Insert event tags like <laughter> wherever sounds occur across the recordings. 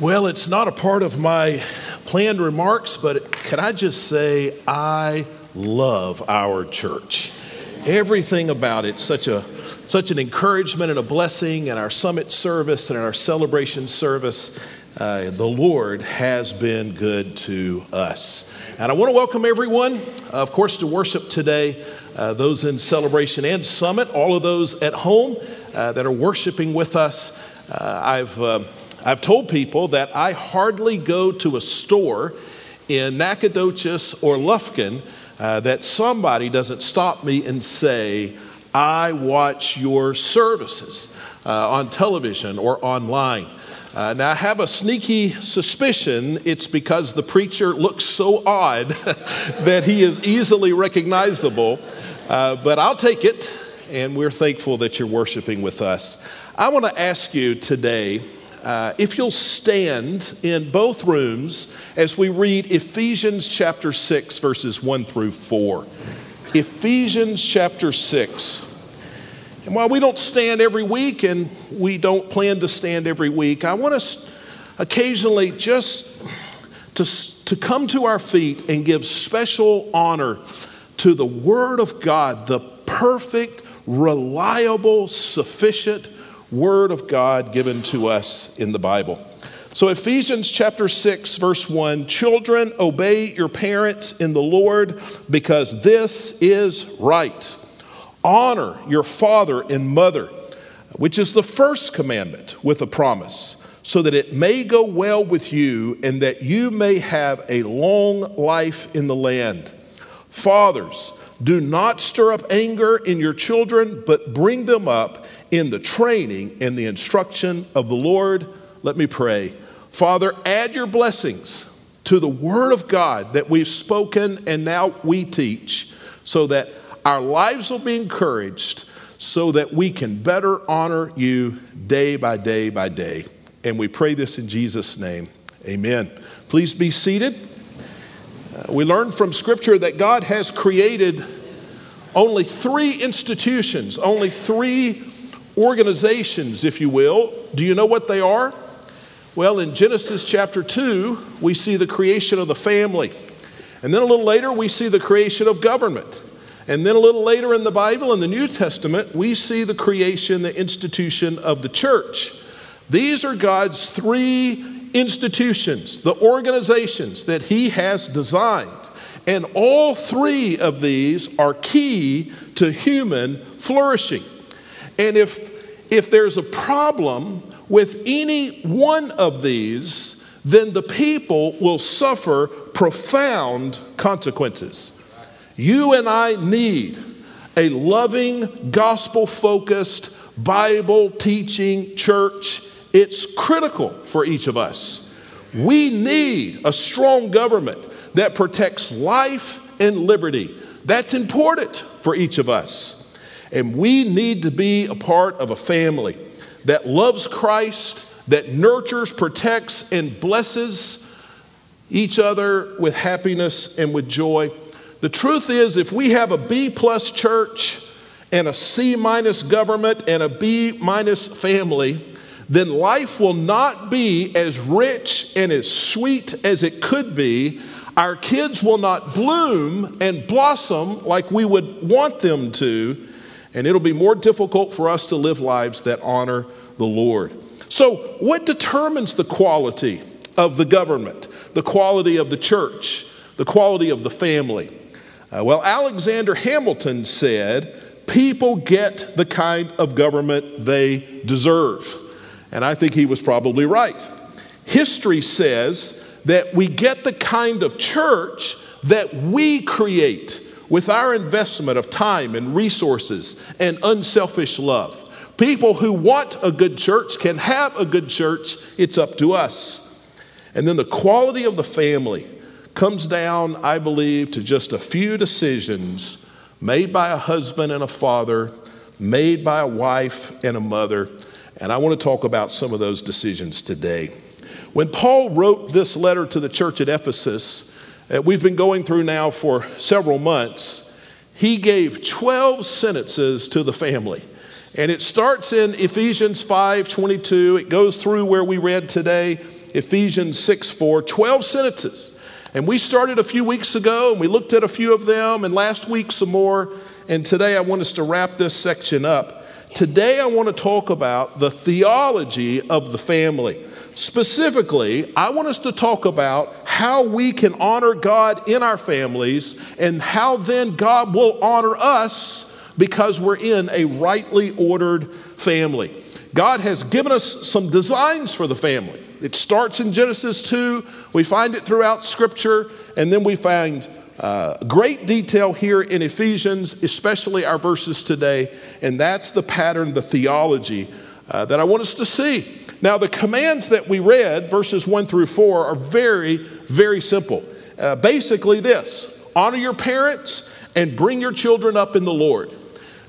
Well, it's not a part of my planned remarks, but can I just say I love our church. Everything about it, such a such an encouragement and a blessing in our summit service and in our celebration service. Uh, the Lord has been good to us. And I want to welcome everyone, of course, to worship today, uh, those in celebration and summit, all of those at home uh, that are worshiping with us. Uh, I've uh, I've told people that I hardly go to a store in Nacogdoches or Lufkin uh, that somebody doesn't stop me and say, I watch your services uh, on television or online. Uh, now, I have a sneaky suspicion it's because the preacher looks so odd <laughs> that he is easily recognizable. Uh, but I'll take it, and we're thankful that you're worshiping with us. I want to ask you today uh, if you'll stand in both rooms as we read Ephesians chapter 6, verses 1 through 4. Ephesians chapter 6. And while we don't stand every week and we don't plan to stand every week, I want us occasionally just to, to come to our feet and give special honor to the Word of God, the perfect, reliable, sufficient, Word of God given to us in the Bible. So, Ephesians chapter 6, verse 1 Children, obey your parents in the Lord because this is right. Honor your father and mother, which is the first commandment with a promise, so that it may go well with you and that you may have a long life in the land. Fathers, do not stir up anger in your children, but bring them up in the training and the instruction of the Lord. Let me pray. Father, add your blessings to the word of God that we've spoken and now we teach so that our lives will be encouraged so that we can better honor you day by day by day. And we pray this in Jesus' name. Amen. Please be seated. Uh, we learn from Scripture that God has created only three institutions, only three organizations, if you will. Do you know what they are? Well, in Genesis chapter 2, we see the creation of the family. And then a little later, we see the creation of government. And then a little later in the Bible, in the New Testament, we see the creation, the institution of the church. These are God's three institutions, the organizations that He has designed. And all three of these are key to human flourishing. And if, if there's a problem with any one of these, then the people will suffer profound consequences. You and I need a loving, gospel focused, Bible teaching church. It's critical for each of us. We need a strong government that protects life and liberty. That's important for each of us. And we need to be a part of a family that loves Christ, that nurtures, protects, and blesses each other with happiness and with joy. The truth is, if we have a B plus church and a C minus government and a B minus family, then life will not be as rich and as sweet as it could be. Our kids will not bloom and blossom like we would want them to and it'll be more difficult for us to live lives that honor the Lord. So, what determines the quality of the government, the quality of the church, the quality of the family? Uh, well, Alexander Hamilton said, People get the kind of government they deserve. And I think he was probably right. History says that we get the kind of church that we create with our investment of time and resources and unselfish love. People who want a good church can have a good church, it's up to us. And then the quality of the family comes down, I believe, to just a few decisions made by a husband and a father, made by a wife and a mother. And I want to talk about some of those decisions today. When Paul wrote this letter to the church at Ephesus, that we've been going through now for several months, he gave 12 sentences to the family. And it starts in Ephesians 5 22. It goes through where we read today. Ephesians 6 4, 12 sentences. And we started a few weeks ago and we looked at a few of them, and last week some more. And today I want us to wrap this section up. Today I want to talk about the theology of the family. Specifically, I want us to talk about how we can honor God in our families and how then God will honor us because we're in a rightly ordered family. God has given us some designs for the family. It starts in Genesis 2, we find it throughout Scripture, and then we find uh, great detail here in Ephesians, especially our verses today, and that's the pattern, the theology uh, that I want us to see. Now, the commands that we read, verses 1 through 4, are very, very simple. Uh, basically, this honor your parents and bring your children up in the Lord.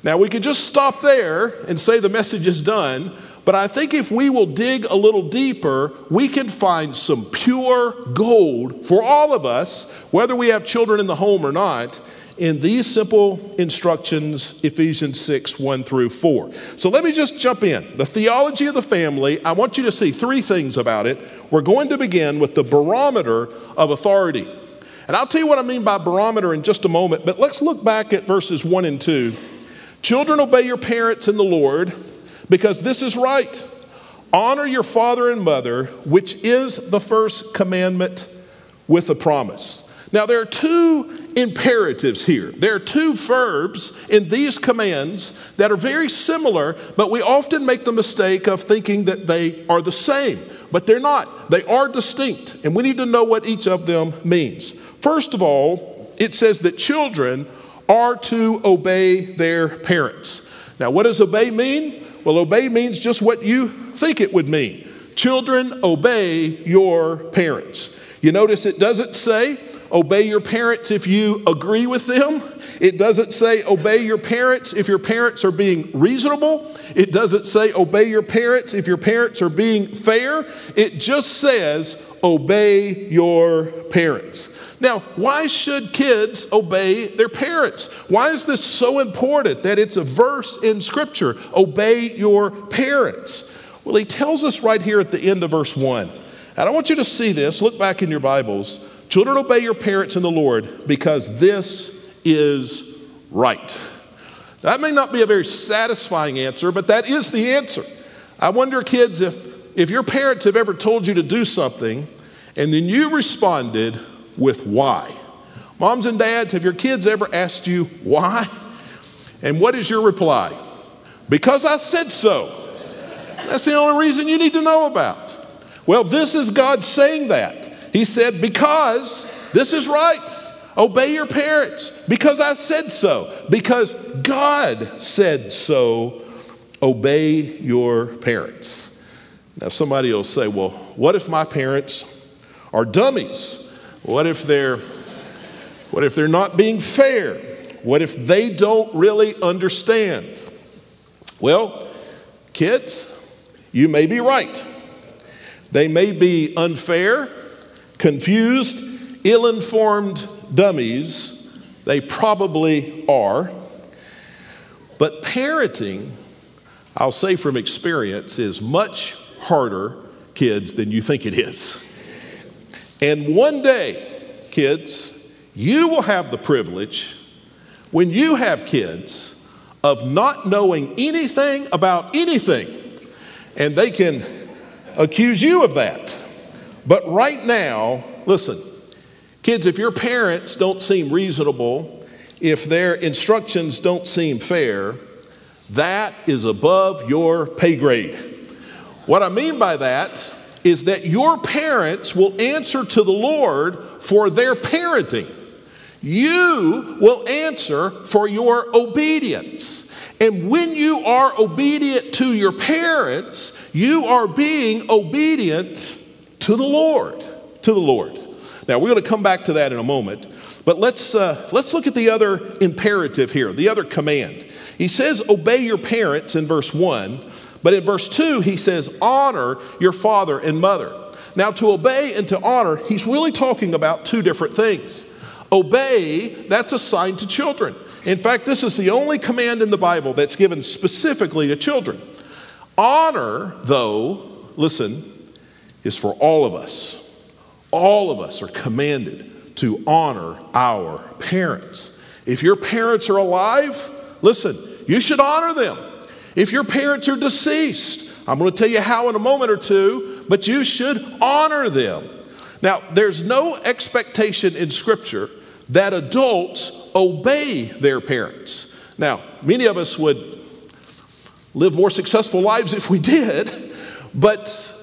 Now, we could just stop there and say the message is done, but I think if we will dig a little deeper, we can find some pure gold for all of us, whether we have children in the home or not, in these simple instructions, Ephesians 6 1 through 4. So let me just jump in. The theology of the family, I want you to see three things about it. We're going to begin with the barometer of authority. And I'll tell you what I mean by barometer in just a moment, but let's look back at verses 1 and 2 Children, obey your parents in the Lord because this is right. Honor your father and mother, which is the first commandment with a promise. Now, there are two imperatives here. There are two verbs in these commands that are very similar, but we often make the mistake of thinking that they are the same. But they're not, they are distinct, and we need to know what each of them means. First of all, it says that children are to obey their parents. Now, what does obey mean? Well, obey means just what you think it would mean. Children, obey your parents. You notice it doesn't say obey your parents if you agree with them. It doesn't say obey your parents if your parents are being reasonable. It doesn't say obey your parents if your parents are being fair. It just says obey your parents. Now, why should kids obey their parents? Why is this so important that it's a verse in Scripture? Obey your parents. Well, he tells us right here at the end of verse 1. And I want you to see this. Look back in your Bibles. Children, obey your parents in the Lord because this is right. That may not be a very satisfying answer, but that is the answer. I wonder, kids, if, if your parents have ever told you to do something and then you responded, with why. Moms and dads, have your kids ever asked you why? And what is your reply? Because I said so. That's the only reason you need to know about. Well, this is God saying that. He said, Because this is right. Obey your parents. Because I said so. Because God said so. Obey your parents. Now, somebody will say, Well, what if my parents are dummies? What if they're what if they're not being fair? What if they don't really understand? Well, kids, you may be right. They may be unfair, confused, ill informed dummies. They probably are. But parenting, I'll say from experience, is much harder, kids, than you think it is. And one day, kids, you will have the privilege, when you have kids, of not knowing anything about anything. And they can accuse you of that. But right now, listen, kids, if your parents don't seem reasonable, if their instructions don't seem fair, that is above your pay grade. What I mean by that is that your parents will answer to the Lord for their parenting. You will answer for your obedience. And when you are obedient to your parents, you are being obedient to the Lord. To the Lord. Now, we're going to come back to that in a moment, but let's, uh, let's look at the other imperative here, the other command. He says, Obey your parents in verse 1, but in verse 2, he says, honor your father and mother. Now, to obey and to honor, he's really talking about two different things. Obey, that's assigned to children. In fact, this is the only command in the Bible that's given specifically to children. Honor, though, listen, is for all of us. All of us are commanded to honor our parents. If your parents are alive, listen, you should honor them. If your parents are deceased, I'm going to tell you how in a moment or two, but you should honor them. Now, there's no expectation in Scripture that adults obey their parents. Now, many of us would live more successful lives if we did, but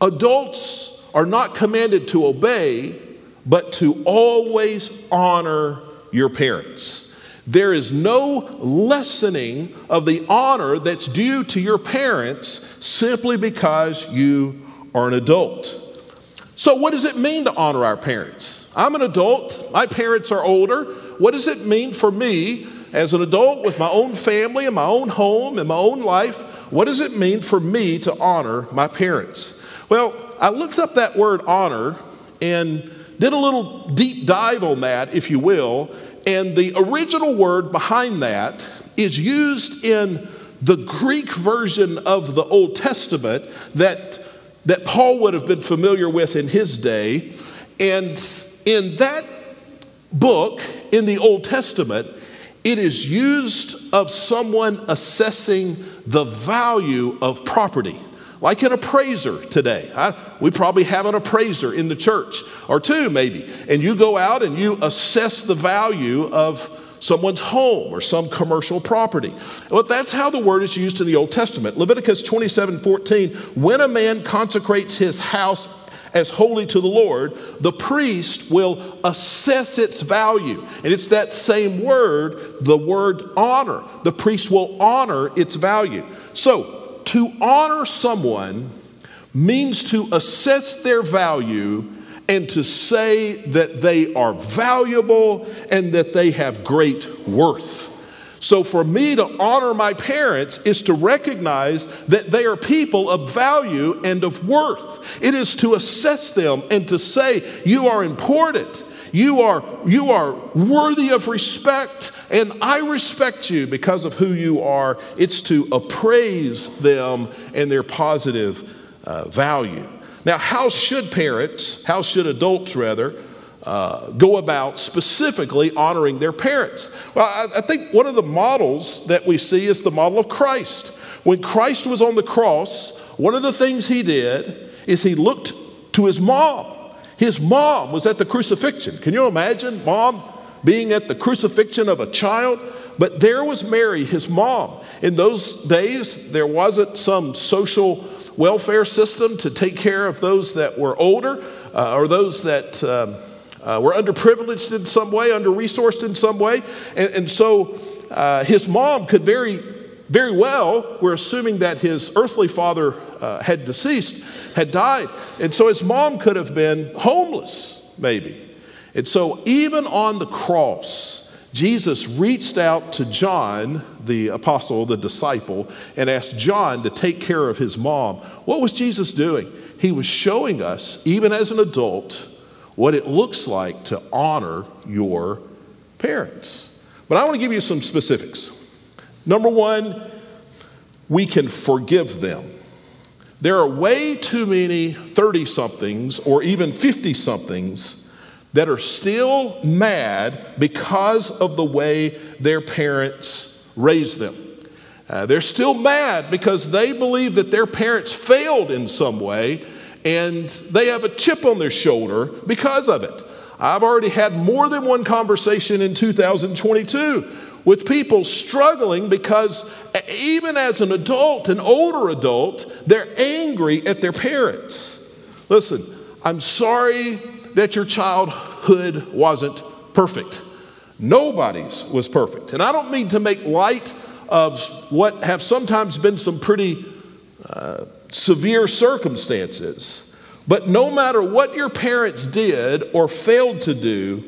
adults are not commanded to obey, but to always honor your parents. There is no lessening of the honor that's due to your parents simply because you are an adult. So, what does it mean to honor our parents? I'm an adult, my parents are older. What does it mean for me as an adult with my own family and my own home and my own life? What does it mean for me to honor my parents? Well, I looked up that word honor and did a little deep dive on that, if you will, and the original word behind that is used in the Greek version of the Old Testament that, that Paul would have been familiar with in his day. And in that book, in the Old Testament, it is used of someone assessing the value of property like an appraiser today. I, we probably have an appraiser in the church, or two maybe, and you go out and you assess the value of someone's home or some commercial property. Well, that's how the word is used in the Old Testament. Leviticus 27 14, when a man consecrates his house as holy to the Lord, the priest will assess its value. And it's that same word, the word honor. The priest will honor its value. So, to honor someone means to assess their value and to say that they are valuable and that they have great worth. So, for me to honor my parents is to recognize that they are people of value and of worth. It is to assess them and to say, You are important. You are, you are worthy of respect, and I respect you because of who you are. It's to appraise them and their positive uh, value. Now, how should parents, how should adults rather, uh, go about specifically honoring their parents? Well, I, I think one of the models that we see is the model of Christ. When Christ was on the cross, one of the things he did is he looked to his mom his mom was at the crucifixion. Can you imagine mom being at the crucifixion of a child? But there was Mary, his mom. In those days, there wasn't some social welfare system to take care of those that were older uh, or those that um, uh, were underprivileged in some way, under resourced in some way. And, and so uh, his mom could very, very well, we're assuming that his earthly father uh, had deceased, had died. And so his mom could have been homeless, maybe. And so, even on the cross, Jesus reached out to John, the apostle, the disciple, and asked John to take care of his mom. What was Jesus doing? He was showing us, even as an adult, what it looks like to honor your parents. But I want to give you some specifics. Number one, we can forgive them. There are way too many 30 somethings or even 50 somethings that are still mad because of the way their parents raised them. Uh, they're still mad because they believe that their parents failed in some way and they have a chip on their shoulder because of it. I've already had more than one conversation in 2022 with people struggling because even as an adult, an older adult, they're angry at their parents. Listen, I'm sorry that your childhood wasn't perfect. Nobody's was perfect. And I don't mean to make light of what have sometimes been some pretty uh, severe circumstances. But no matter what your parents did or failed to do,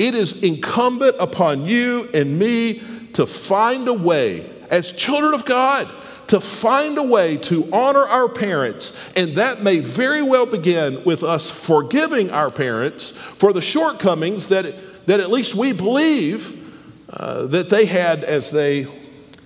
it is incumbent upon you and me to find a way, as children of God, to find a way to honor our parents. And that may very well begin with us forgiving our parents for the shortcomings that, that at least we believe uh, that they had as they,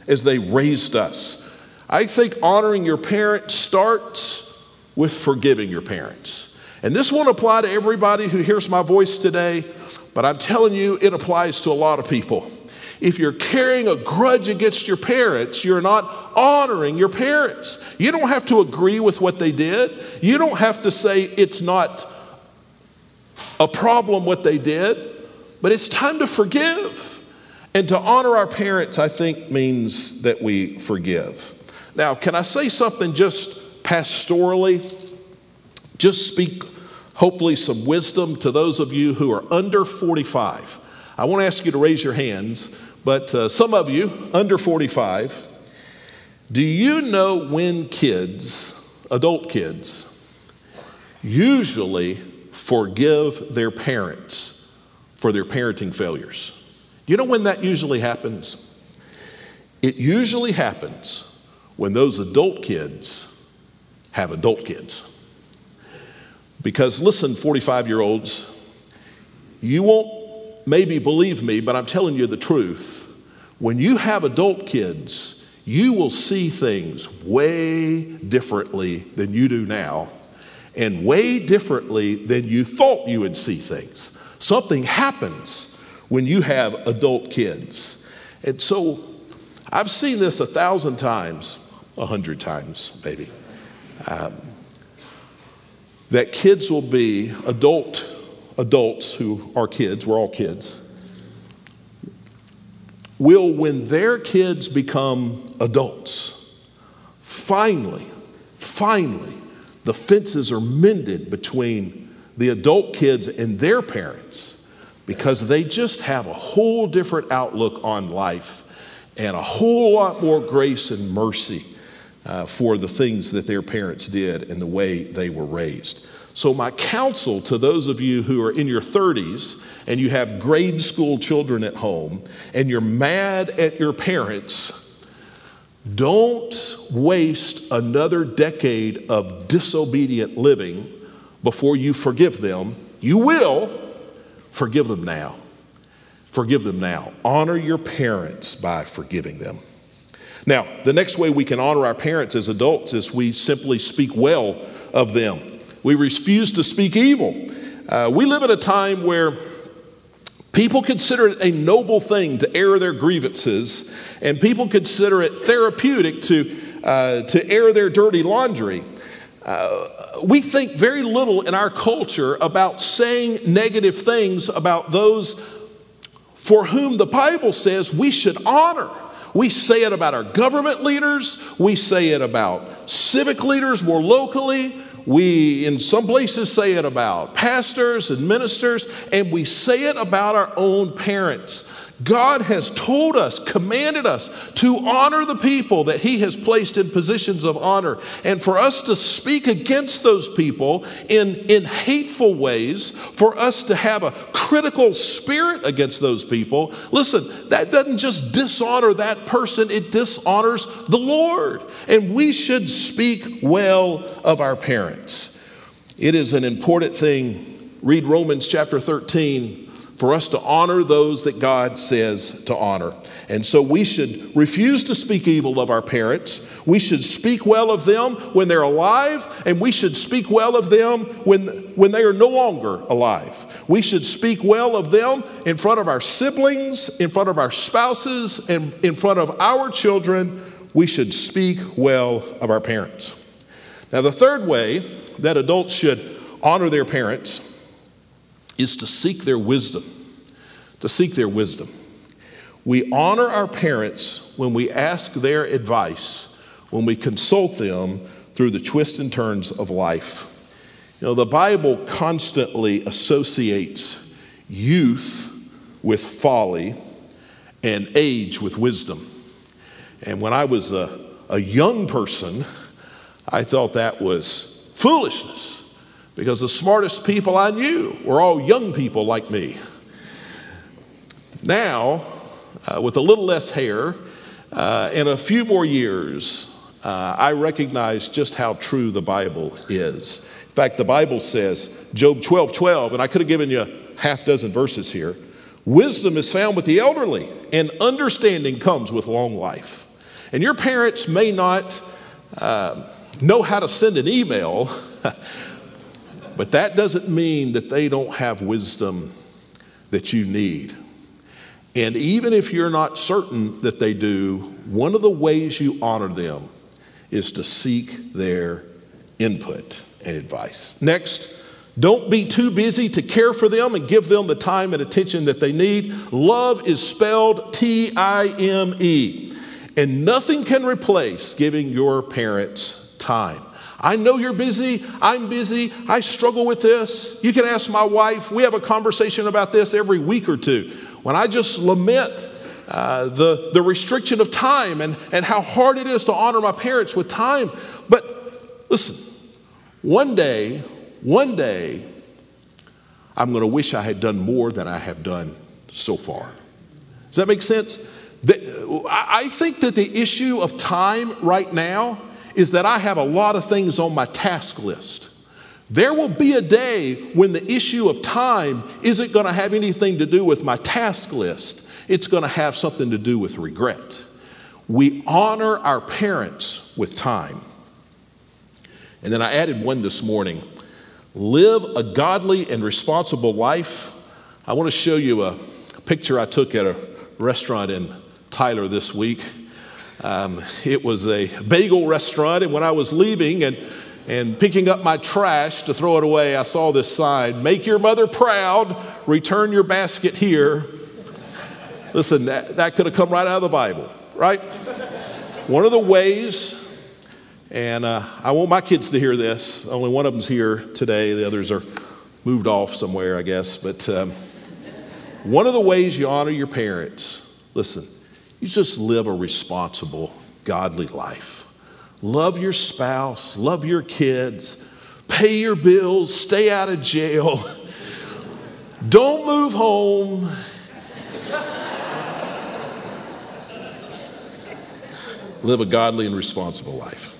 as they raised us. I think honoring your parents starts with forgiving your parents. And this won't apply to everybody who hears my voice today, but I'm telling you, it applies to a lot of people. If you're carrying a grudge against your parents, you're not honoring your parents. You don't have to agree with what they did. You don't have to say it's not a problem what they did, but it's time to forgive. And to honor our parents, I think, means that we forgive. Now, can I say something just pastorally? Just speak, hopefully, some wisdom to those of you who are under 45. I won't ask you to raise your hands, but uh, some of you under 45, do you know when kids, adult kids, usually forgive their parents for their parenting failures? You know when that usually happens? It usually happens when those adult kids have adult kids. Because listen, 45 year olds, you won't maybe believe me, but I'm telling you the truth. When you have adult kids, you will see things way differently than you do now, and way differently than you thought you would see things. Something happens when you have adult kids. And so I've seen this a thousand times, a hundred times maybe, um, that kids will be adult adults who are kids, we're all kids, will, when their kids become adults, finally, finally, the fences are mended between the adult kids and their parents because they just have a whole different outlook on life and a whole lot more grace and mercy uh, for the things that their parents did and the way they were raised. So, my counsel to those of you who are in your 30s and you have grade school children at home and you're mad at your parents, don't waste another decade of disobedient living before you forgive them. You will, Forgive them now. Forgive them now. Honor your parents by forgiving them. Now, the next way we can honor our parents as adults is we simply speak well of them. We refuse to speak evil. Uh, we live at a time where people consider it a noble thing to air their grievances, and people consider it therapeutic to, uh, to air their dirty laundry. Uh, we think very little in our culture about saying negative things about those for whom the Bible says we should honor. We say it about our government leaders, we say it about civic leaders more locally. We, in some places, say it about pastors and ministers, and we say it about our own parents. God has told us, commanded us to honor the people that He has placed in positions of honor. And for us to speak against those people in, in hateful ways, for us to have a critical spirit against those people, listen, that doesn't just dishonor that person, it dishonors the Lord. And we should speak well of our parents. It is an important thing. Read Romans chapter 13 for us to honor those that God says to honor. And so we should refuse to speak evil of our parents. We should speak well of them when they're alive, and we should speak well of them when, when they are no longer alive. We should speak well of them in front of our siblings, in front of our spouses, and in front of our children. We should speak well of our parents. Now, the third way that adults should honor their parents is to seek their wisdom. To seek their wisdom. We honor our parents when we ask their advice, when we consult them through the twists and turns of life. You know, the Bible constantly associates youth with folly and age with wisdom. And when I was a, a young person, I thought that was foolishness because the smartest people I knew were all young people like me. Now, uh, with a little less hair uh, and a few more years, uh, I recognize just how true the Bible is. In fact, the Bible says, Job 12 12, and I could have given you half dozen verses here wisdom is found with the elderly, and understanding comes with long life. And your parents may not uh, know how to send an email <laughs> but that doesn't mean that they don't have wisdom that you need. And even if you're not certain that they do, one of the ways you honor them is to seek their input and advice. Next, don't be too busy to care for them and give them the time and attention that they need. Love is spelled T I M E, and nothing can replace giving your parents time. I know you're busy. I'm busy. I struggle with this. You can ask my wife. We have a conversation about this every week or two. When I just lament uh, the, the restriction of time and, and how hard it is to honor my parents with time. But listen, one day, one day, I'm going to wish I had done more than I have done so far. Does that make sense? I think that the issue of time right now is that I have a lot of things on my task list. There will be a day when the issue of time isn't going to have anything to do with my task list, it's going to have something to do with regret. We honor our parents with time. And then I added one this morning live a godly and responsible life. I want to show you a picture I took at a restaurant in Tyler this week. Um, it was a bagel restaurant, and when I was leaving and, and picking up my trash to throw it away, I saw this sign Make your mother proud, return your basket here. Listen, that, that could have come right out of the Bible, right? One of the ways and uh, I want my kids to hear this. Only one of them's here today, the others are moved off somewhere, I guess. But um, one of the ways you honor your parents, listen, you just live a responsible, godly life. Love your spouse, love your kids, pay your bills, stay out of jail, don't move home. live a godly and responsible life.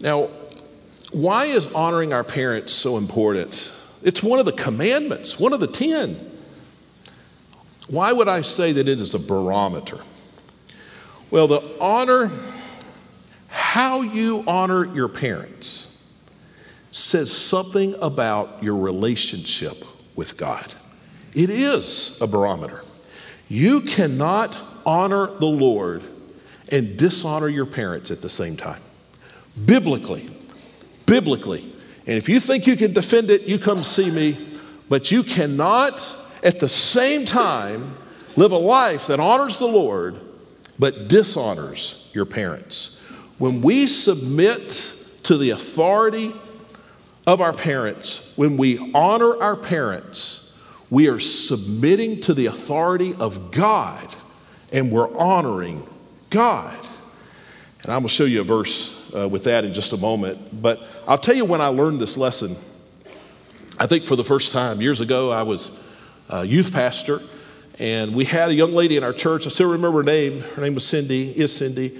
Now, why is honoring our parents so important? It's one of the commandments, one of the ten. Why would I say that it is a barometer? Well, the honor, how you honor your parents, says something about your relationship with God. It is a barometer. You cannot honor the Lord and dishonor your parents at the same time. Biblically. Biblically. And if you think you can defend it, you come see me. But you cannot, at the same time, live a life that honors the Lord but dishonors your parents. When we submit to the authority of our parents, when we honor our parents, we are submitting to the authority of God and we're honoring God. And I'm going to show you a verse uh, with that in just a moment. But I'll tell you when I learned this lesson. I think for the first time, years ago, I was a youth pastor, and we had a young lady in our church. I still remember her name. Her name was Cindy, is Cindy.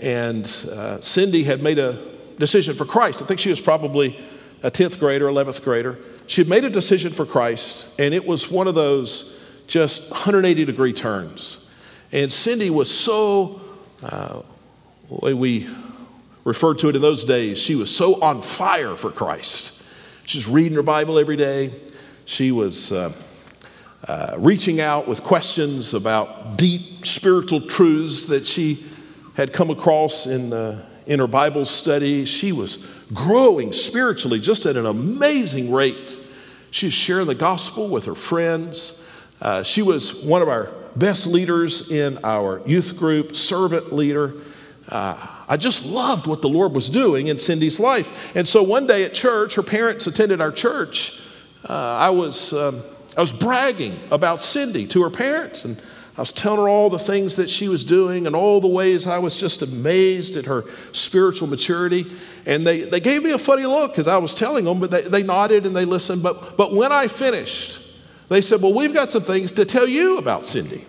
And uh, Cindy had made a decision for Christ. I think she was probably a 10th grader, 11th grader. She had made a decision for Christ, and it was one of those just 180 degree turns. And Cindy was so, uh, we referred to it in those days. She was so on fire for Christ. She was reading her Bible every day. She was uh, uh, reaching out with questions about deep spiritual truths that she had come across in, uh, in her Bible study. She was growing spiritually just at an amazing rate. She was sharing the gospel with her friends. Uh, she was one of our best leaders in our youth group, servant leader. Uh, I just loved what the Lord was doing in Cindy's life. And so one day at church, her parents attended our church. Uh, I, was, um, I was bragging about Cindy to her parents, and I was telling her all the things that she was doing and all the ways I was just amazed at her spiritual maturity. And they, they gave me a funny look because I was telling them, but they, they nodded and they listened. But, but when I finished, they said, Well, we've got some things to tell you about Cindy.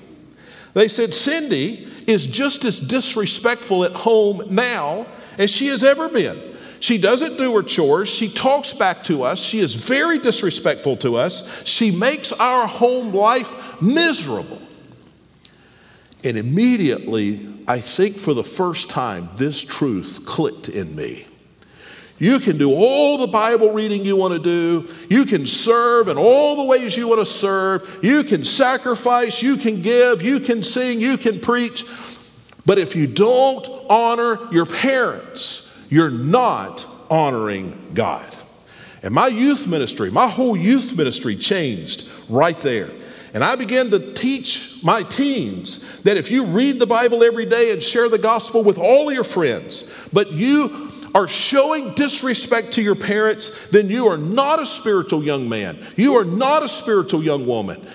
They said, Cindy is just as disrespectful at home now as she has ever been. She doesn't do her chores. She talks back to us. She is very disrespectful to us. She makes our home life miserable. And immediately, I think for the first time, this truth clicked in me. You can do all the Bible reading you want to do. You can serve in all the ways you want to serve. You can sacrifice. You can give. You can sing. You can preach. But if you don't honor your parents, you're not honoring God. And my youth ministry, my whole youth ministry changed right there. And I began to teach my teens that if you read the Bible every day and share the gospel with all your friends, but you are showing disrespect to your parents, then you are not a spiritual young man. You are not a spiritual young woman.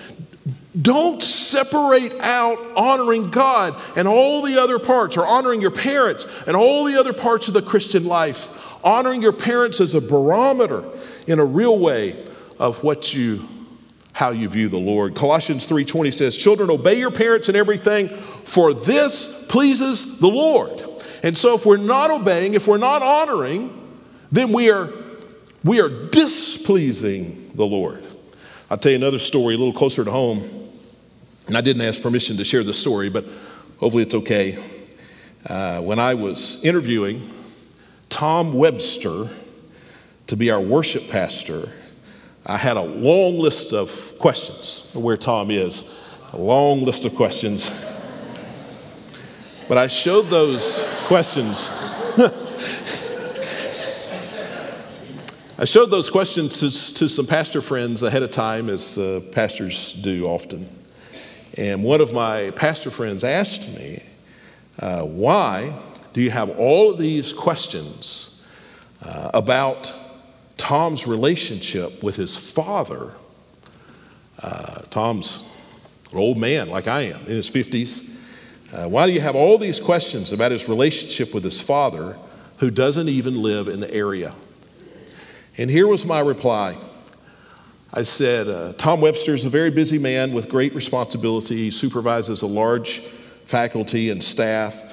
Don't separate out honoring God and all the other parts, or honoring your parents and all the other parts of the Christian life. Honoring your parents is a barometer in a real way of what you how you view the Lord. Colossians 3:20 says, "Children obey your parents in everything, for this pleases the Lord." And so if we're not obeying, if we're not honoring, then we are we are displeasing the Lord. I'll tell you another story a little closer to home. And I didn't ask permission to share the story, but hopefully it's okay. Uh, when I was interviewing Tom Webster to be our worship pastor, I had a long list of questions where Tom is, a long list of questions. But I showed those questions. <laughs> I showed those questions to, to, some pastor friends ahead of time, as uh, pastors do often. And one of my pastor friends asked me, uh, Why do you have all of these questions uh, about Tom's relationship with his father, uh, Tom's an old man like I am in his 50s. Uh, why do you have all these questions about his relationship with his father who doesn't even live in the area? And here was my reply. I said, uh, Tom Webster is a very busy man with great responsibility. He supervises a large faculty and staff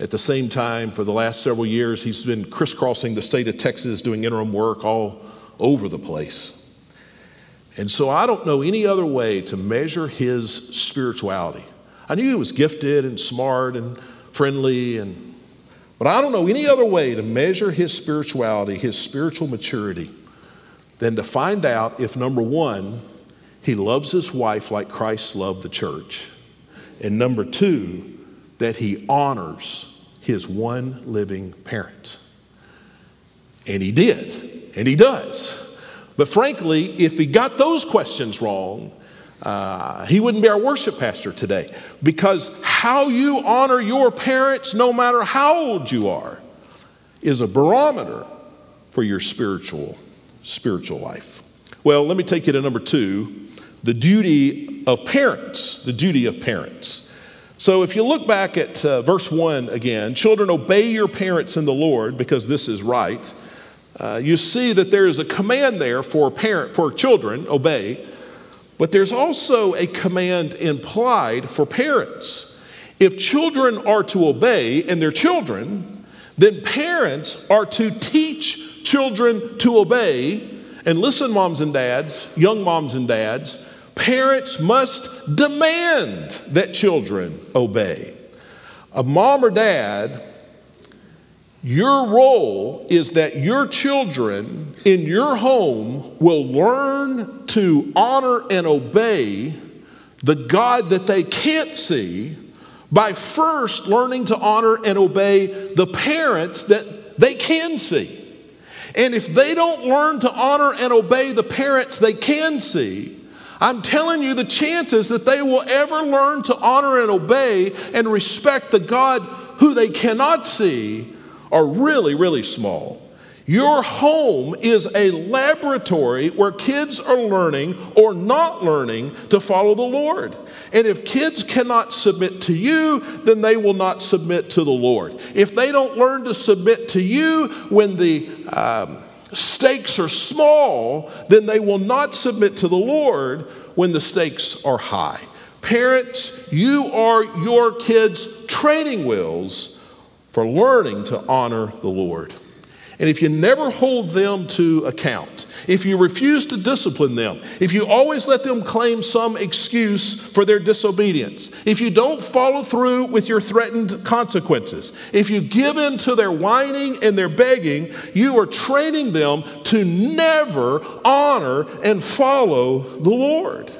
at the same time, for the last several years, he's been crisscrossing the state of Texas doing interim work all over the place. And so I don't know any other way to measure his spirituality. I knew he was gifted and smart and friendly and but I don't know any other way to measure his spirituality, his spiritual maturity than to find out if number 1 he loves his wife like Christ loved the church. And number 2 that he honors his one living parent. And he did, and he does. But frankly, if he got those questions wrong, uh, he wouldn't be our worship pastor today. Because how you honor your parents, no matter how old you are, is a barometer for your spiritual spiritual life. Well, let me take you to number two the duty of parents. The duty of parents. So if you look back at uh, verse 1 again, children, obey your parents in the Lord because this is right. Uh, you see that there is a command there for parent for children, obey, but there's also a command implied for parents. If children are to obey and they're children, then parents are to teach children to obey. And listen, moms and dads, young moms and dads, Parents must demand that children obey. A mom or dad, your role is that your children in your home will learn to honor and obey the God that they can't see by first learning to honor and obey the parents that they can see. And if they don't learn to honor and obey the parents they can see, I'm telling you, the chances that they will ever learn to honor and obey and respect the God who they cannot see are really, really small. Your home is a laboratory where kids are learning or not learning to follow the Lord. And if kids cannot submit to you, then they will not submit to the Lord. If they don't learn to submit to you when the um, stakes are small, then they will not submit to the Lord when the stakes are high. Parents, you are your kids' training wheels for learning to honor the Lord. And if you never hold them to account, if you refuse to discipline them, if you always let them claim some excuse for their disobedience, if you don't follow through with your threatened consequences, if you give in to their whining and their begging, you are training them to never honor and follow the Lord.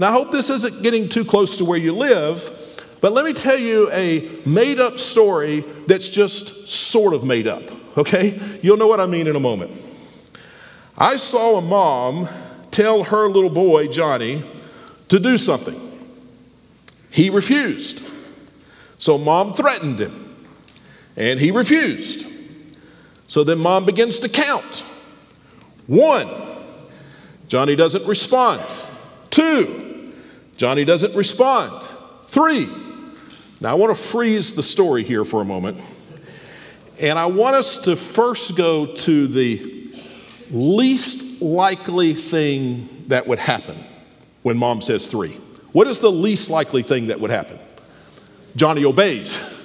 Now, I hope this isn't getting too close to where you live, but let me tell you a made up story that's just sort of made up okay? You'll know what I mean in a moment. I saw a mom tell her little boy, Johnny, to do something. He refused. So mom threatened him, and he refused. So then mom begins to count. One, Johnny doesn't respond. Two, Johnny doesn't respond. Three, now I want to freeze the story here for a moment. And I want us to first go to the least likely thing that would happen when mom says three. What is the least likely thing that would happen? Johnny obeys.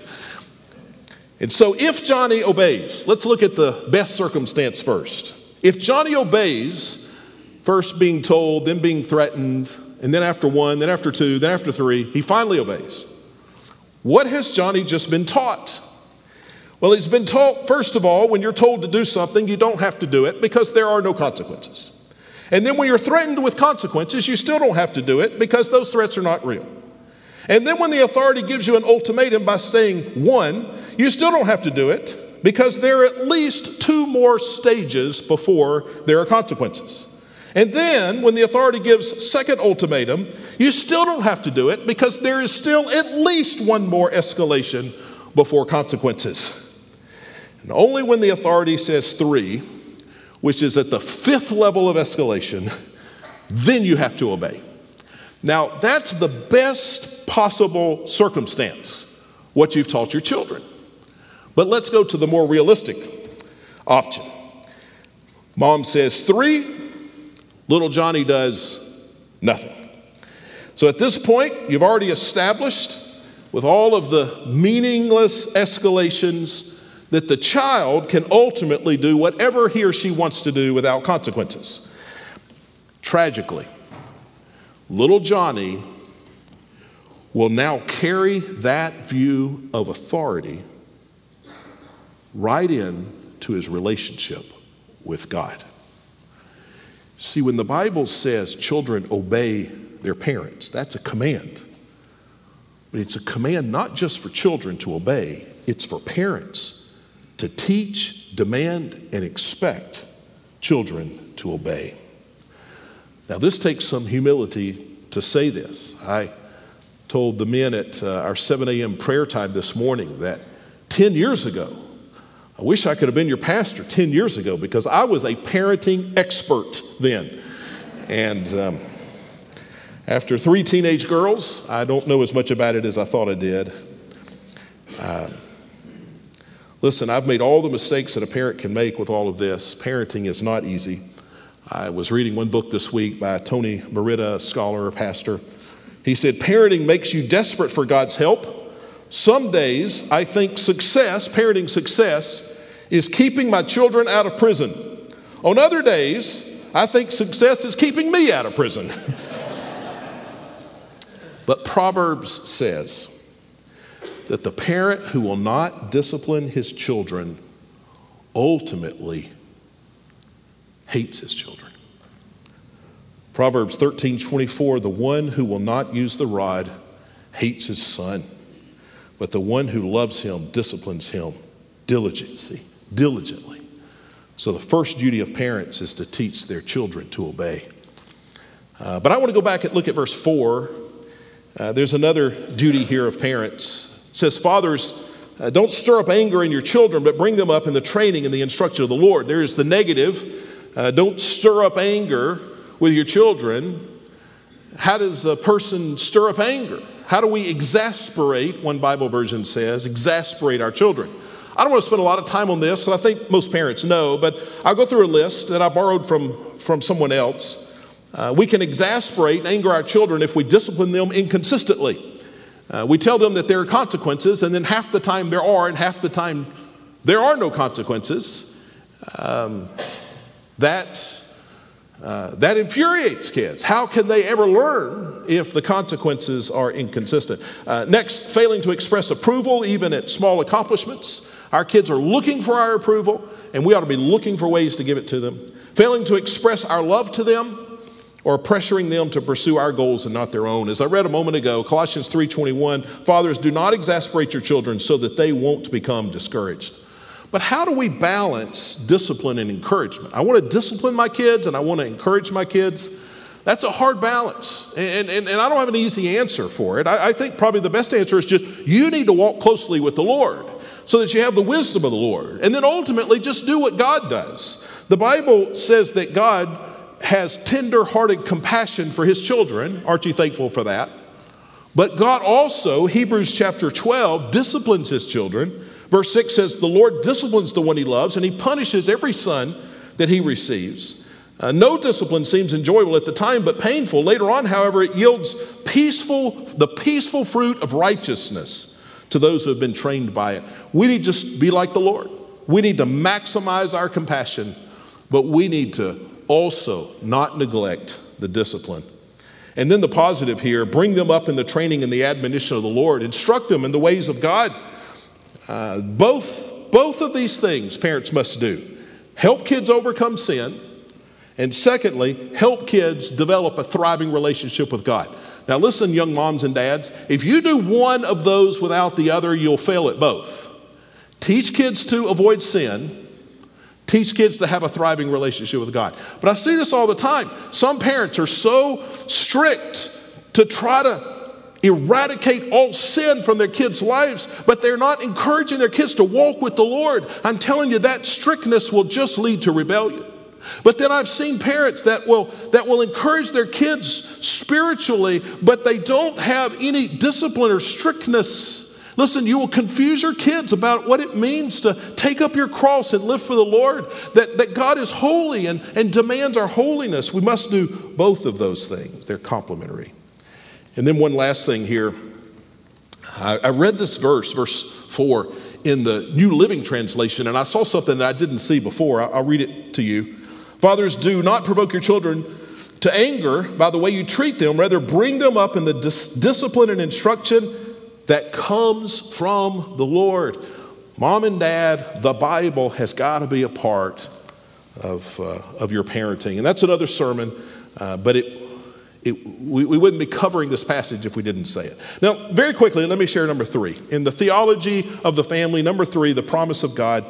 And so, if Johnny obeys, let's look at the best circumstance first. If Johnny obeys, first being told, then being threatened, and then after one, then after two, then after three, he finally obeys. What has Johnny just been taught? Well, he's been taught, first of all, when you're told to do something, you don't have to do it because there are no consequences. And then when you're threatened with consequences, you still don't have to do it because those threats are not real. And then when the authority gives you an ultimatum by saying one, you still don't have to do it because there are at least two more stages before there are consequences. And then when the authority gives second ultimatum, you still don't have to do it because there is still at least one more escalation before consequences. And only when the authority says three, which is at the fifth level of escalation, then you have to obey. Now, that's the best possible circumstance, what you've taught your children. But let's go to the more realistic option. Mom says three, little Johnny does nothing. So at this point, you've already established with all of the meaningless escalations that the child can ultimately do whatever he or she wants to do without consequences. Tragically, little Johnny will now carry that view of authority right in to his relationship with God. See, when the Bible says children obey their parents, that's a command. But it's a command not just for children to obey, it's for parents to teach, demand, and expect children to obey. Now, this takes some humility to say this. I told the men at uh, our 7 a.m. prayer time this morning that 10 years ago, I wish I could have been your pastor 10 years ago because I was a parenting expert then. And um, after three teenage girls, I don't know as much about it as I thought I did. Uh, Listen, I've made all the mistakes that a parent can make with all of this. Parenting is not easy. I was reading one book this week by Tony Merida, scholar, pastor. He said, Parenting makes you desperate for God's help. Some days I think success, parenting success, is keeping my children out of prison. On other days, I think success is keeping me out of prison. <laughs> but Proverbs says, that the parent who will not discipline his children ultimately hates his children. Proverbs 13 24, the one who will not use the rod hates his son, but the one who loves him disciplines him diligently, diligently. So the first duty of parents is to teach their children to obey. Uh, but I want to go back and look at verse 4. Uh, there's another duty here of parents says, Fathers, uh, don't stir up anger in your children, but bring them up in the training and the instruction of the Lord. There is the negative. Uh, don't stir up anger with your children. How does a person stir up anger? How do we exasperate, one Bible version says, exasperate our children? I don't want to spend a lot of time on this because I think most parents know, but I'll go through a list that I borrowed from, from someone else. Uh, we can exasperate and anger our children if we discipline them inconsistently. Uh, we tell them that there are consequences, and then half the time there are, and half the time there are no consequences. um, that, uh, that infuriates kids. How can they ever learn if the consequences are inconsistent? Uh, next, failing to express approval even at small accomplishments. Our kids are looking for our approval, and we ought to be looking for ways to give it to them. Failing to express our love to them or pressuring them to pursue our goals and not their own. As I read a moment ago, Colossians 3:21, fathers do not exasperate your children so that they won't become discouraged. But how do we balance discipline and encouragement? I want to discipline my kids and I want to encourage my kids. That's a hard balance. And, and, and I don't have an easy answer for it. I, I think probably the best answer is just you need to walk closely with the Lord so that you have the wisdom of the Lord. And then ultimately just do what God does. The Bible says that God has tender hearted compassion for his children. Aren't you thankful for that? But God also, Hebrews chapter 12, disciplines his children. Verse 6 says, The Lord disciplines the one he loves, and he punishes every son that he receives. Uh, no discipline seems enjoyable at the time, but painful. Later on, however, it yields peaceful, the peaceful fruit of righteousness to those who have been trained by it. We need to just be like the Lord. We need to maximize our compassion, but we need to also not neglect the discipline. And then the positive here bring them up in the training and the admonition of the Lord, instruct them in the ways of God. Uh, both, both of these things parents must do help kids overcome sin, and secondly, help kids develop a thriving relationship with God. Now, listen, young moms and dads, if you do one of those without the other, you'll fail at both. Teach kids to avoid sin Teach kids to have a thriving relationship with God. But I see this all the time. Some parents are so strict to try to eradicate all sin from their kids' lives, but they're not encouraging their kids to walk with the Lord. I'm telling you, that strictness will just lead to rebellion. But then I've seen parents that will, that will encourage their kids spiritually, but they don't have any discipline or strictness Listen, you will confuse your kids about what it means to take up your cross and live for the Lord, that, that God is holy and, and demands our holiness. We must do both of those things, they're complementary. And then, one last thing here. I, I read this verse, verse 4, in the New Living Translation, and I saw something that I didn't see before. I, I'll read it to you. Fathers, do not provoke your children to anger by the way you treat them, rather, bring them up in the dis- discipline and instruction that comes from the Lord. Mom and dad, the Bible has got to be a part of, uh, of your parenting. And that's another sermon, uh, but it, it, we, we wouldn't be covering this passage if we didn't say it. Now, very quickly, let me share number three. In the theology of the family, number three, the promise of God.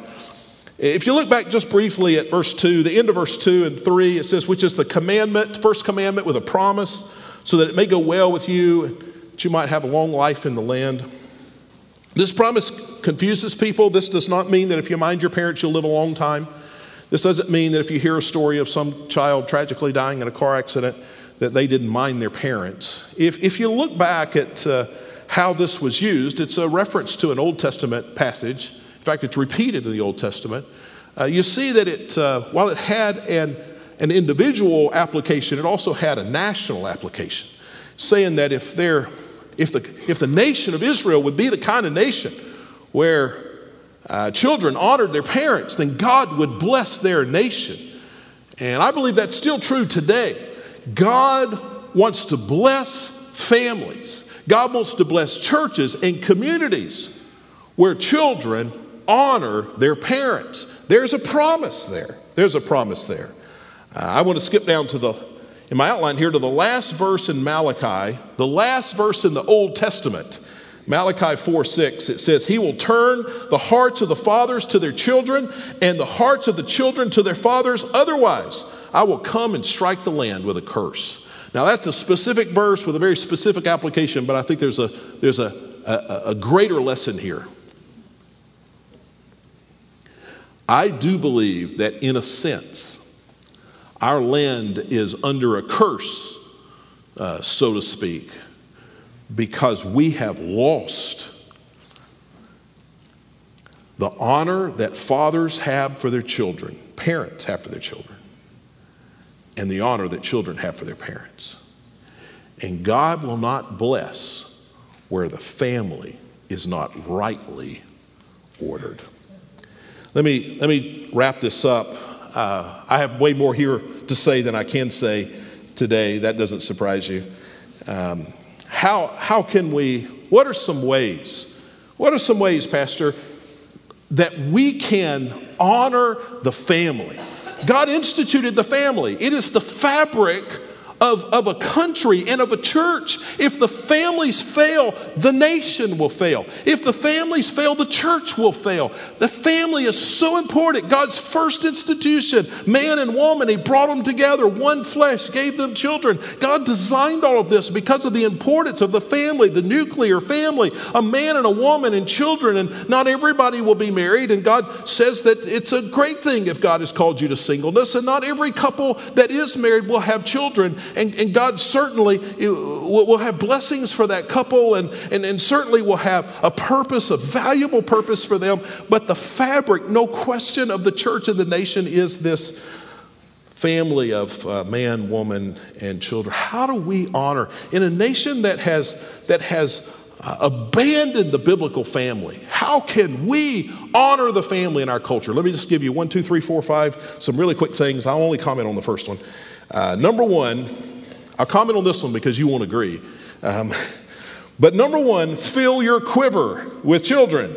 If you look back just briefly at verse 2, the end of verse 2 and 3, it says, which is the commandment, first commandment with a promise, so that it may go well with you that you might have a long life in the land. This promise confuses people. This does not mean that if you mind your parents, you'll live a long time. This doesn't mean that if you hear a story of some child tragically dying in a car accident, that they didn't mind their parents. If, if you look back at uh, how this was used, it's a reference to an Old Testament passage. In fact, it's repeated in the Old Testament. Uh, you see that it, uh, while it had an, an individual application, it also had a national application, saying that if there if the, if the nation of Israel would be the kind of nation where uh, children honored their parents, then God would bless their nation. And I believe that's still true today. God wants to bless families, God wants to bless churches and communities where children honor their parents. There's a promise there. There's a promise there. Uh, I want to skip down to the in my outline here to the last verse in Malachi, the last verse in the Old Testament. Malachi 4 6, it says, He will turn the hearts of the fathers to their children and the hearts of the children to their fathers. Otherwise, I will come and strike the land with a curse. Now, that's a specific verse with a very specific application, but I think there's a, there's a, a, a greater lesson here. I do believe that, in a sense, our land is under a curse, uh, so to speak, because we have lost the honor that fathers have for their children, parents have for their children, and the honor that children have for their parents. And God will not bless where the family is not rightly ordered. Let me, let me wrap this up. Uh, I have way more here to say than I can say today. That doesn't surprise you. Um, how, how can we, what are some ways, what are some ways, Pastor, that we can honor the family? God instituted the family, it is the fabric of, of a country and of a church. If the families fail, the nation will fail. If the families fail, the church will fail. The family is so important. God's first institution, man and woman, He brought them together, one flesh, gave them children. God designed all of this because of the importance of the family, the nuclear family, a man and a woman and children. And not everybody will be married. And God says that it's a great thing if God has called you to singleness. And not every couple that is married will have children. And, and God certainly will have blessings for that couple and, and, and certainly will have a purpose, a valuable purpose for them. But the fabric, no question, of the church and the nation is this family of uh, man, woman, and children. How do we honor in a nation that has that has uh, abandoned the biblical family? How can we honor the family in our culture? Let me just give you one, two, three, four, five, some really quick things. I'll only comment on the first one. Uh, number one, I'll comment on this one because you won't agree. Um, but number one, fill your quiver with children.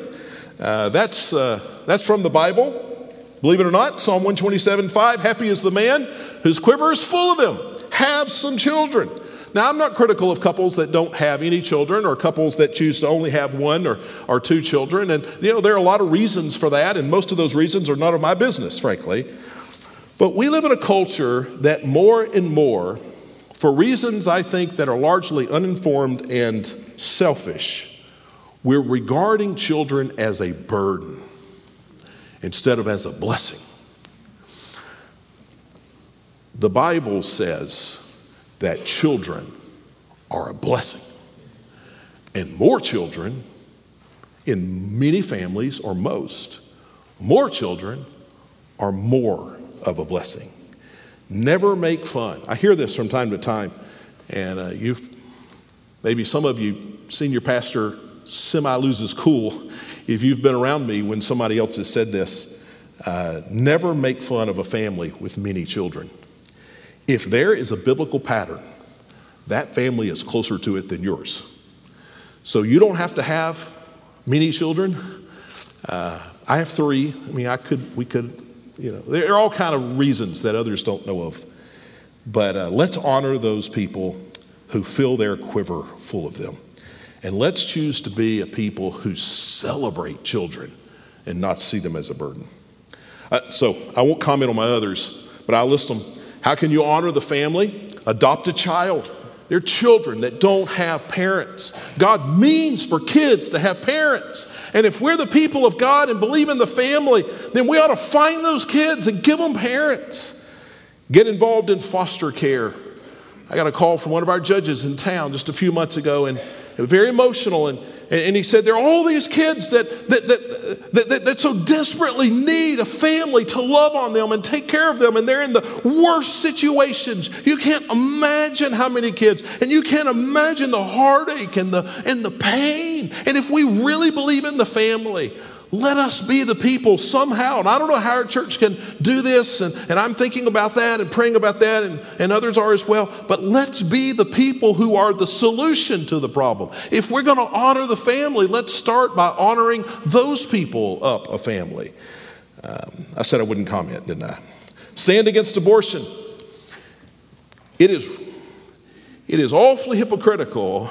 Uh, that's, uh, that's from the Bible. Believe it or not, Psalm 127 5 Happy is the man whose quiver is full of them. Have some children. Now, I'm not critical of couples that don't have any children or couples that choose to only have one or, or two children. And, you know, there are a lot of reasons for that, and most of those reasons are none of my business, frankly. But we live in a culture that more and more, for reasons I think that are largely uninformed and selfish, we're regarding children as a burden instead of as a blessing. The Bible says that children are a blessing, and more children in many families, or most, more children are more of a blessing. Never make fun. I hear this from time to time, and uh, you've maybe some of you seen your pastor semi loses cool <laughs> if you've been around me when somebody else has said this. Uh, never make fun of a family with many children. If there is a biblical pattern, that family is closer to it than yours. So you don't have to have many children. Uh, I have three. I mean, I could, we could you know, there are all kind of reasons that others don't know of. But uh, let's honor those people who fill their quiver full of them. And let's choose to be a people who celebrate children and not see them as a burden. Uh, so I won't comment on my others, but I'll list them. How can you honor the family? Adopt a child. They're children that don't have parents. God means for kids to have parents. And if we're the people of God and believe in the family, then we ought to find those kids and give them parents. Get involved in foster care. I got a call from one of our judges in town just a few months ago, and very emotional. And and he said, There are all these kids that, that, that, that, that, so desperately need a family to love on them and take care of them, and they're in the worst situations. You can't imagine how many kids, and you can't imagine the heartache and the, and the pain. And if we really believe in the family, let us be the people somehow. And I don't know how our church can do this, and, and I'm thinking about that and praying about that, and, and others are as well. But let's be the people who are the solution to the problem. If we're going to honor the family, let's start by honoring those people up a family. Um, I said I wouldn't comment, didn't I? Stand against abortion. It is, it is awfully hypocritical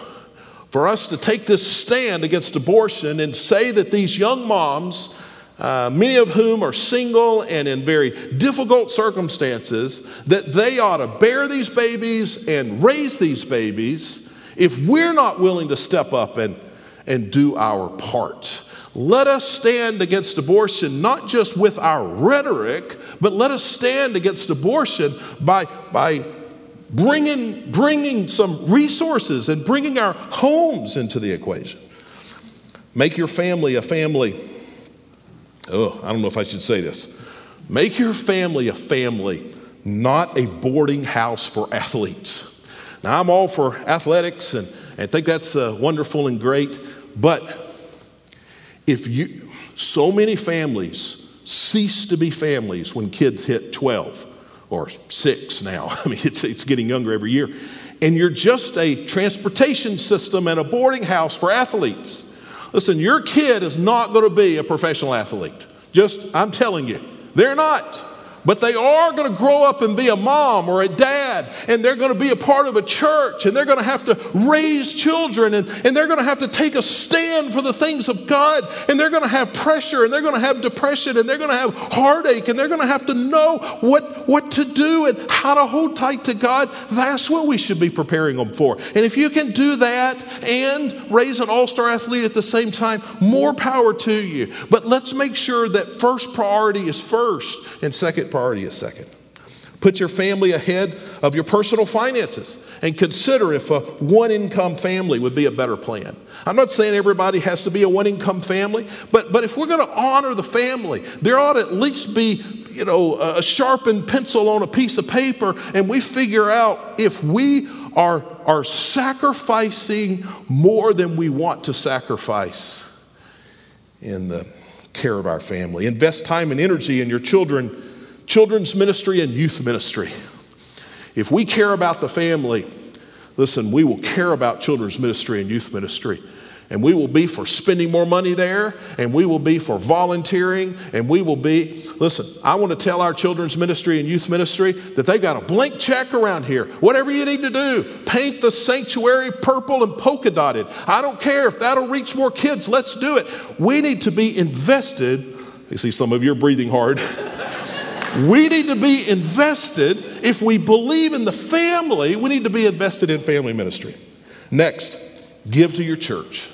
for us to take this stand against abortion and say that these young moms, uh, many of whom are single and in very difficult circumstances, that they ought to bear these babies and raise these babies if we're not willing to step up and, and do our part. Let us stand against abortion not just with our rhetoric, but let us stand against abortion by, by bringing, bringing some resources and bringing our homes into the equation. Make your family a family. Oh, I don't know if I should say this. Make your family a family, not a boarding house for athletes. Now, I'm all for athletics and I think that's uh, wonderful and great, but if you, so many families cease to be families when kids hit 12 or six now. <laughs> I mean, it's, it's getting younger every year. And you're just a transportation system and a boarding house for athletes. Listen, your kid is not going to be a professional athlete. Just, I'm telling you, they're not. But they are going to grow up and be a mom or a dad, and they're going to be a part of a church, and they're going to have to raise children, and, and they're going to have to take a stand for the things of God, and they're going to have pressure, and they're going to have depression, and they're going to have heartache, and they're going to have to know what, what to do and how to hold tight to God. That's what we should be preparing them for. And if you can do that and raise an all star athlete at the same time, more power to you. But let's make sure that first priority is first, and second priority is second. Put your family ahead of your personal finances and consider if a one income family would be a better plan. I'm not saying everybody has to be a one income family, but, but if we're going to honor the family, there ought to at least be you know, a sharpened pencil on a piece of paper, and we figure out if we are, are sacrificing more than we want to sacrifice in the care of our family. Invest time and energy in your children children's ministry and youth ministry. If we care about the family, listen, we will care about children's ministry and youth ministry. And we will be for spending more money there, and we will be for volunteering, and we will be, listen, I want to tell our children's ministry and youth ministry that they've got a blank check around here. Whatever you need to do, paint the sanctuary purple and polka dotted. I don't care if that'll reach more kids, let's do it. We need to be invested. You see, some of you are breathing hard. <laughs> We need to be invested. If we believe in the family, we need to be invested in family ministry. Next, give to your church.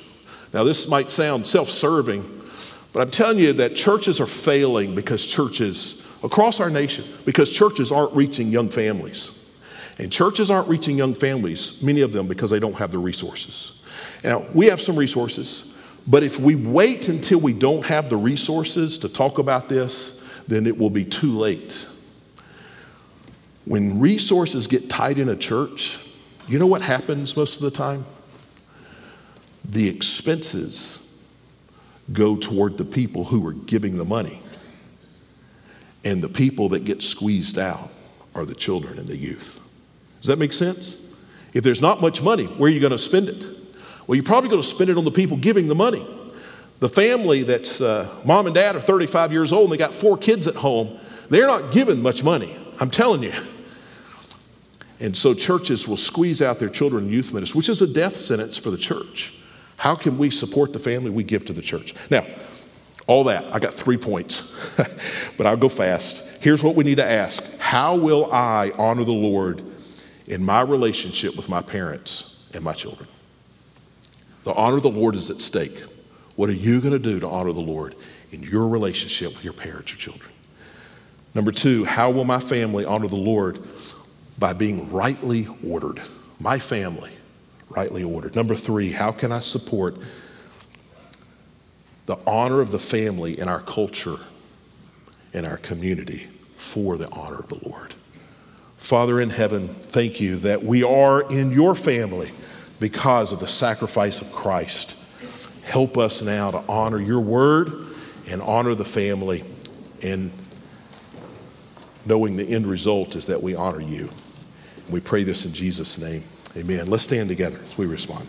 Now, this might sound self serving, but I'm telling you that churches are failing because churches across our nation, because churches aren't reaching young families. And churches aren't reaching young families, many of them because they don't have the resources. Now, we have some resources, but if we wait until we don't have the resources to talk about this, then it will be too late. When resources get tight in a church, you know what happens most of the time? The expenses go toward the people who are giving the money. And the people that get squeezed out are the children and the youth. Does that make sense? If there's not much money, where are you going to spend it? Well, you're probably going to spend it on the people giving the money. The family that's uh, mom and dad are 35 years old and they got four kids at home, they're not given much money. I'm telling you. And so churches will squeeze out their children and youth ministry, which is a death sentence for the church. How can we support the family? We give to the church. Now, all that, I got three points, <laughs> but I'll go fast. Here's what we need to ask How will I honor the Lord in my relationship with my parents and my children? The honor of the Lord is at stake. What are you going to do to honor the Lord in your relationship with your parents or children? Number two, how will my family honor the Lord? By being rightly ordered. My family, rightly ordered. Number three, how can I support the honor of the family in our culture, in our community, for the honor of the Lord? Father in heaven, thank you that we are in your family because of the sacrifice of Christ. Help us now to honor your word and honor the family, and knowing the end result is that we honor you. We pray this in Jesus' name. Amen. Let's stand together as we respond.